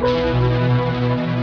Música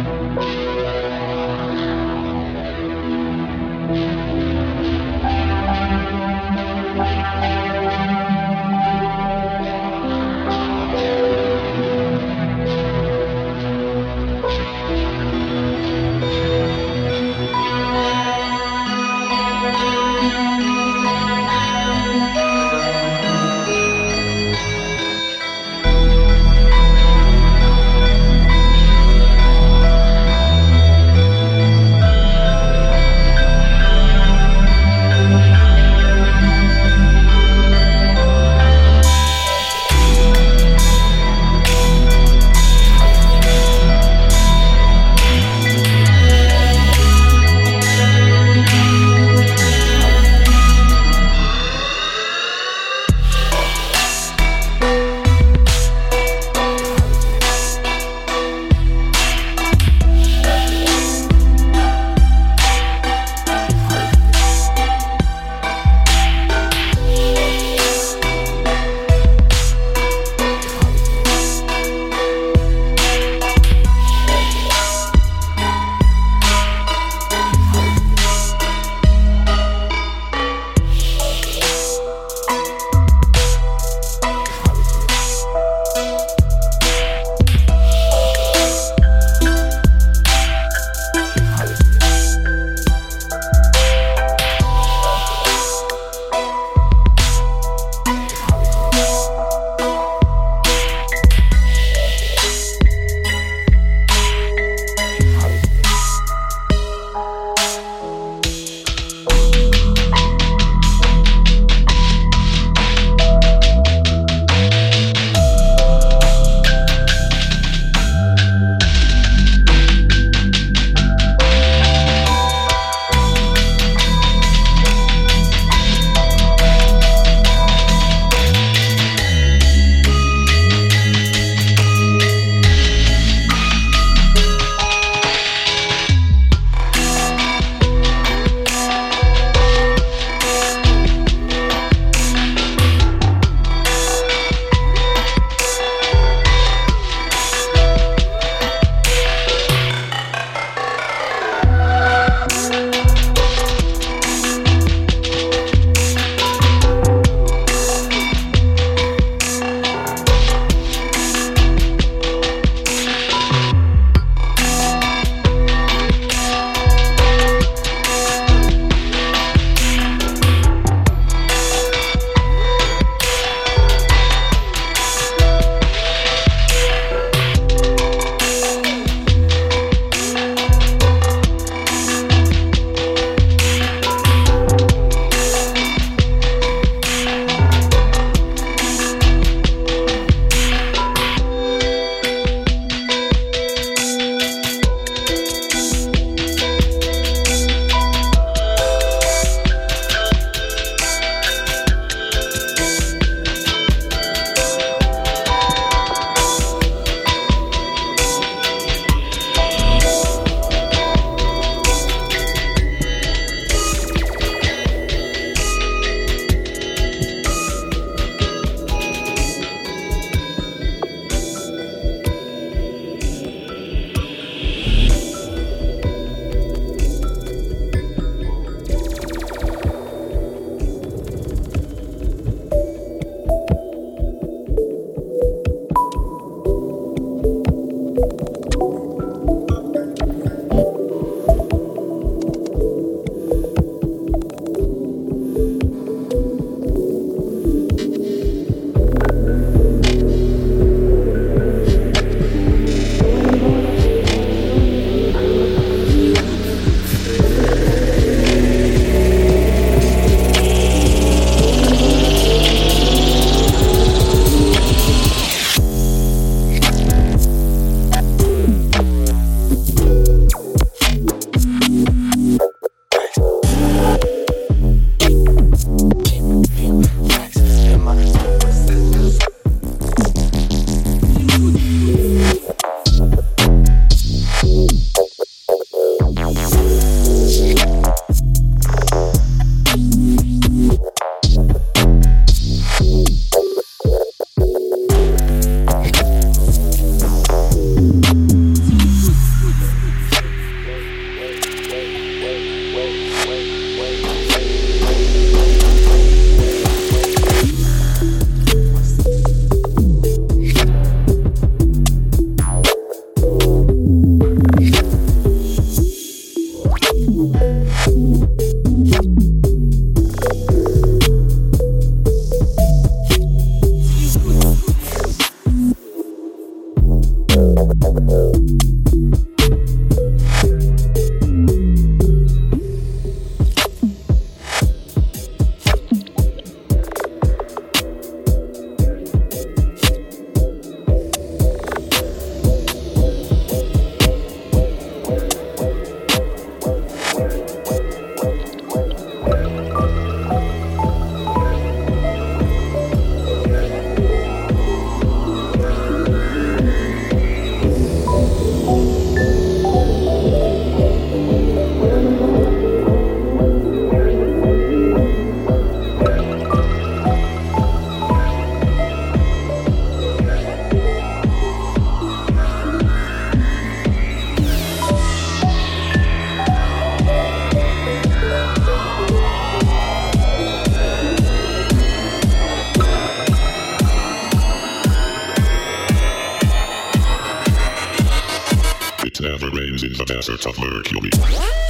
desert of Mercury.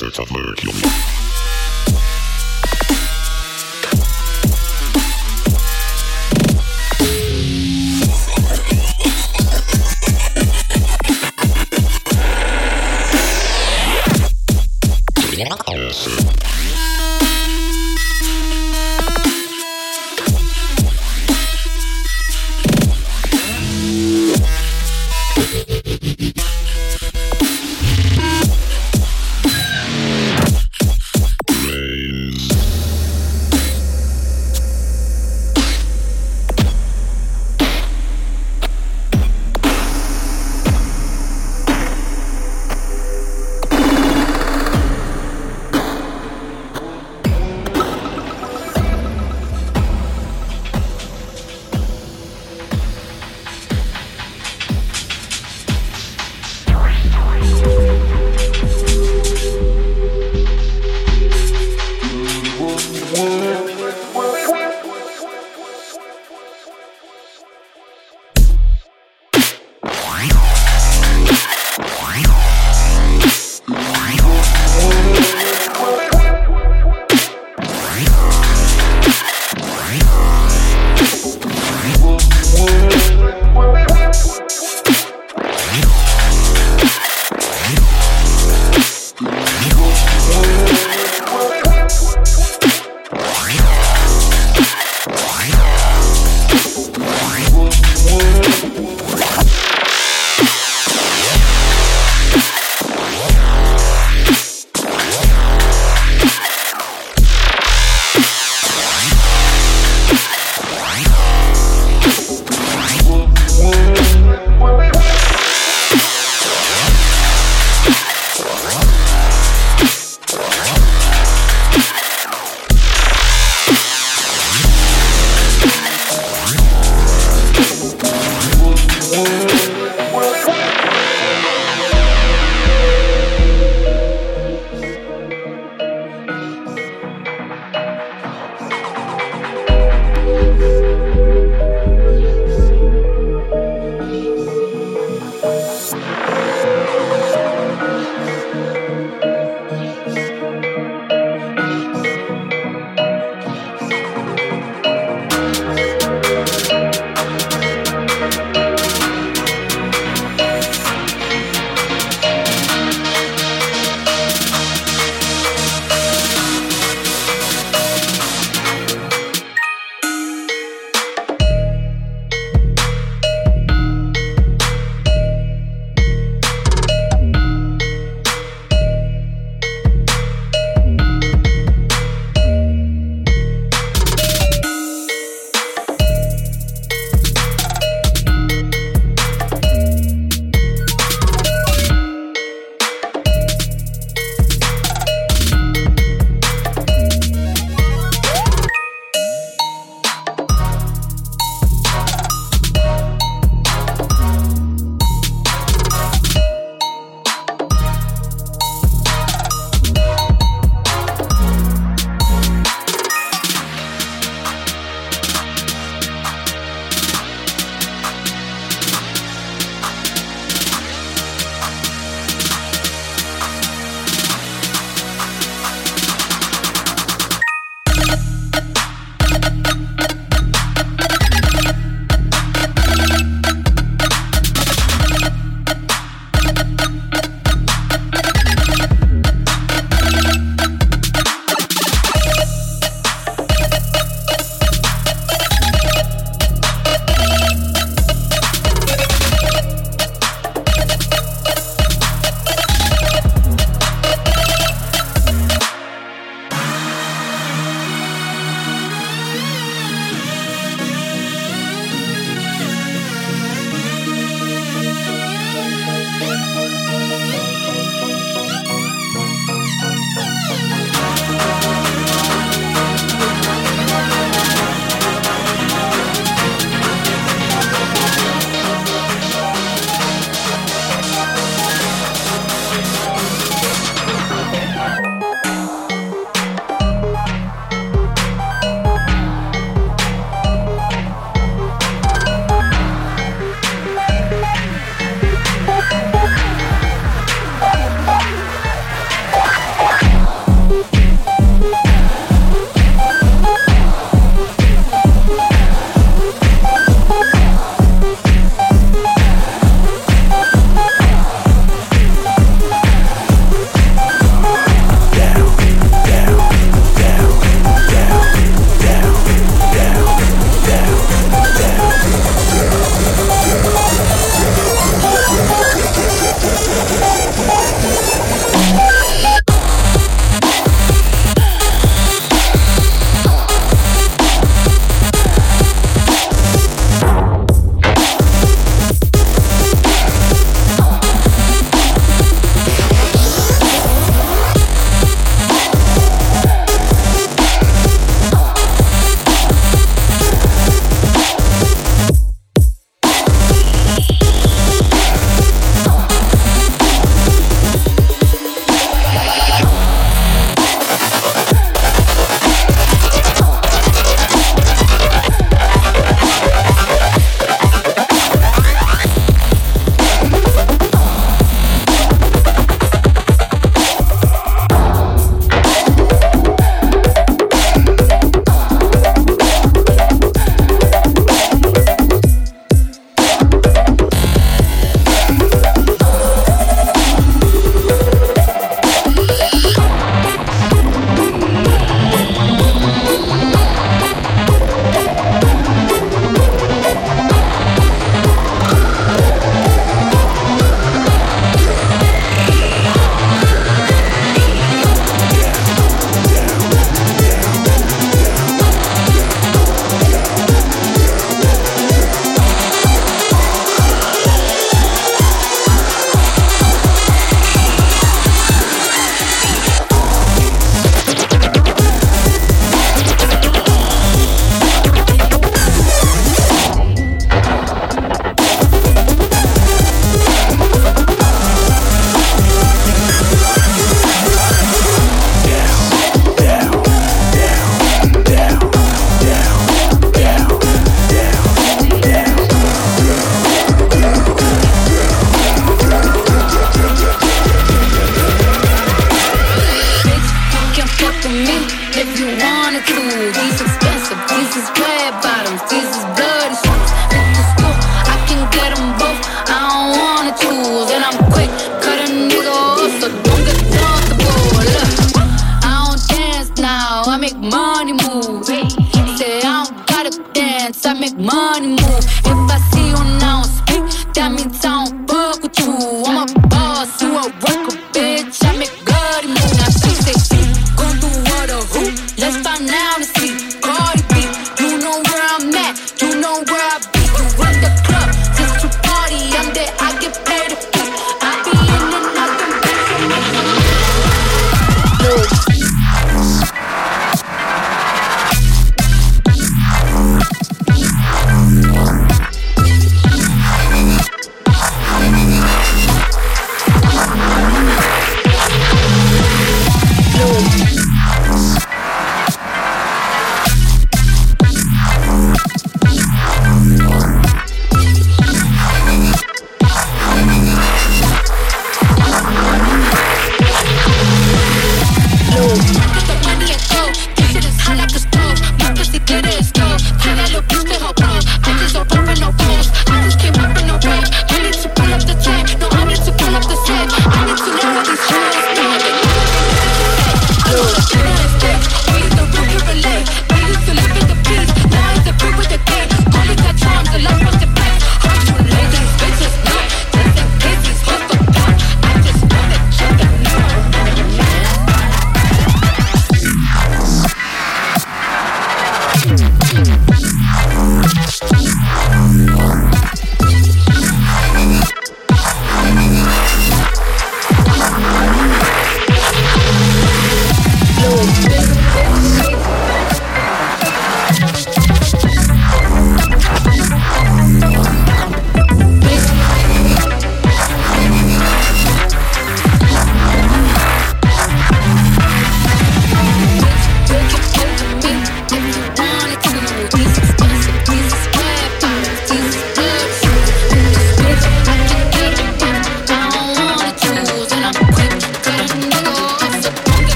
deserts of Mercury.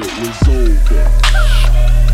it was over.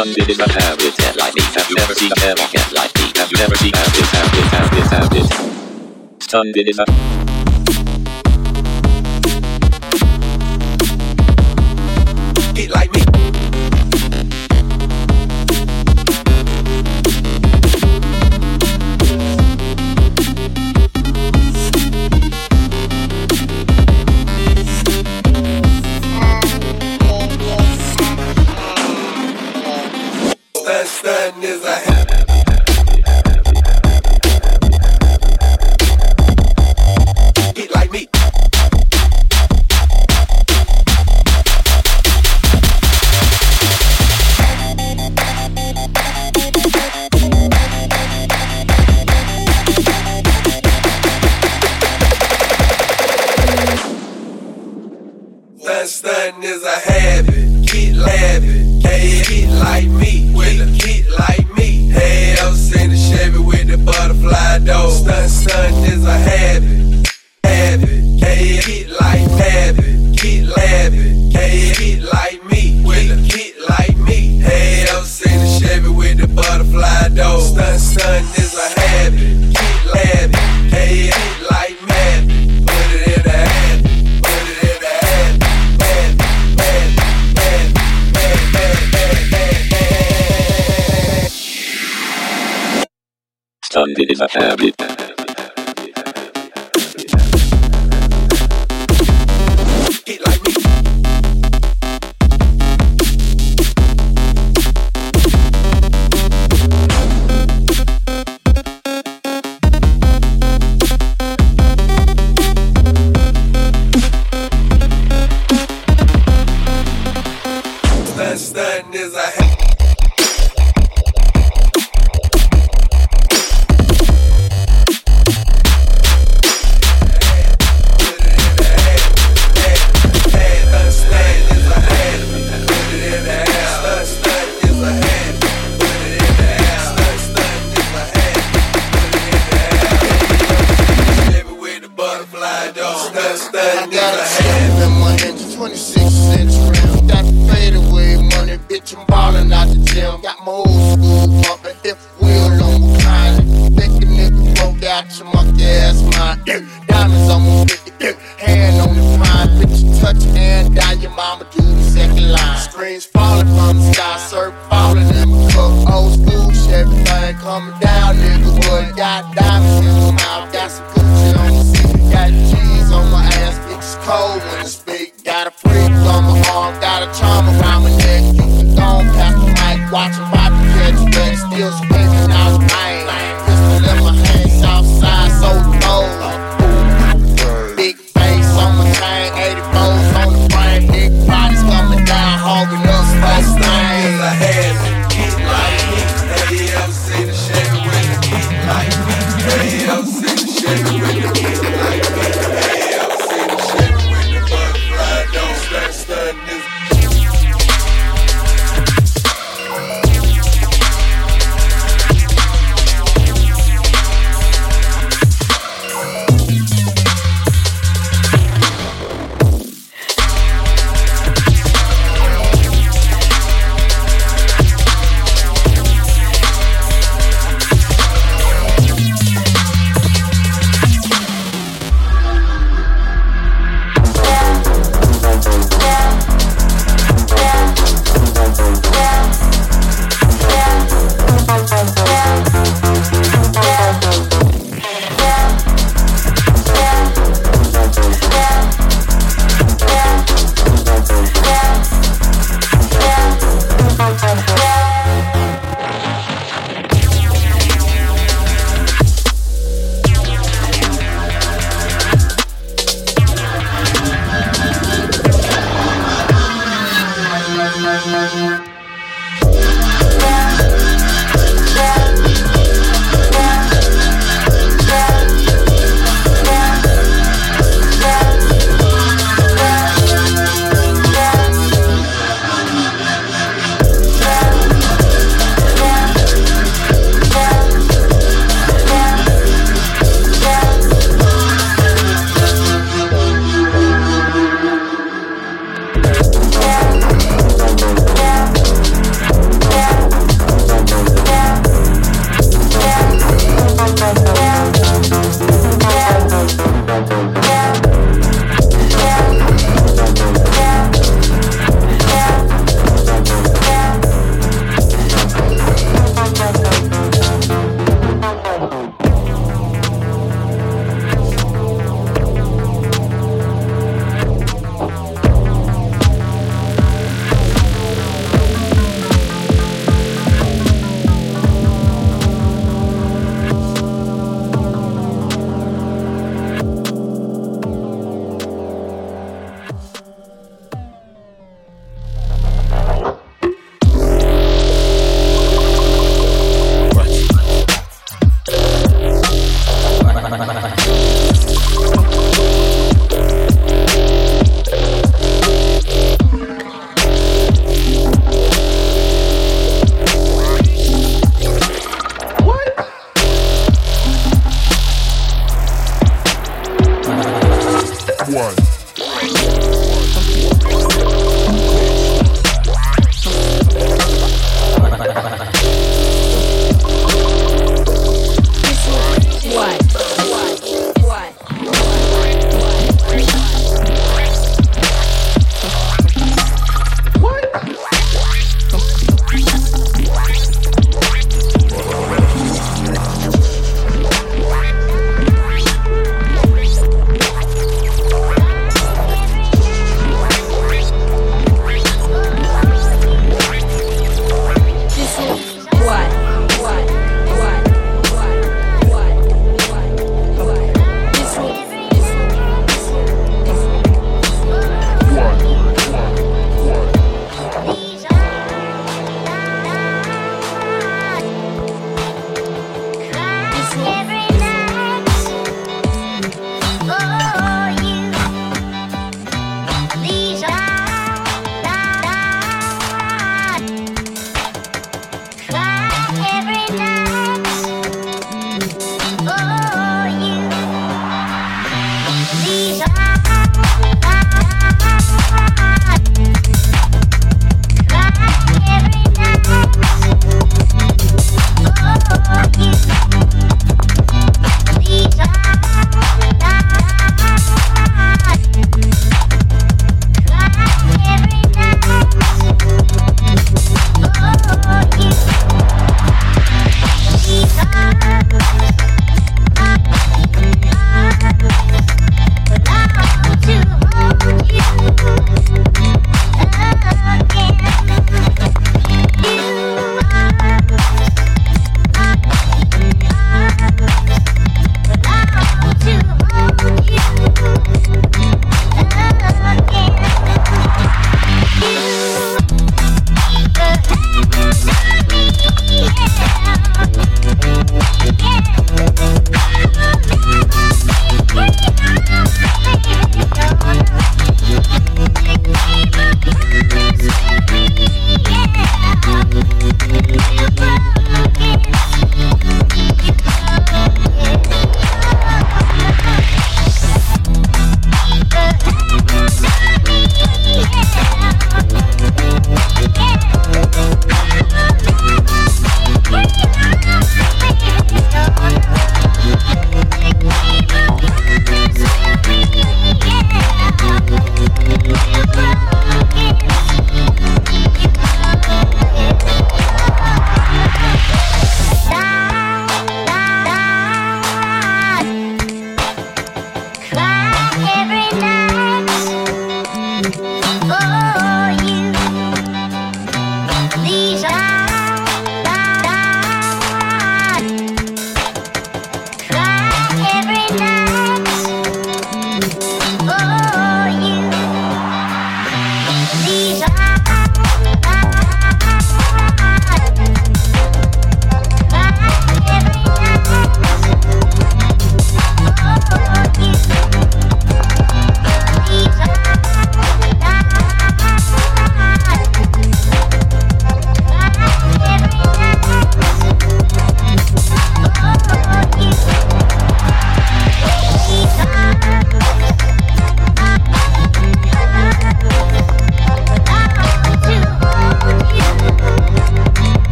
Cat like me? Stunted in a habitat like me. Have you ever seen a cat like me? Have you ever seen a habit, habit, habit, habit? Stunted in a like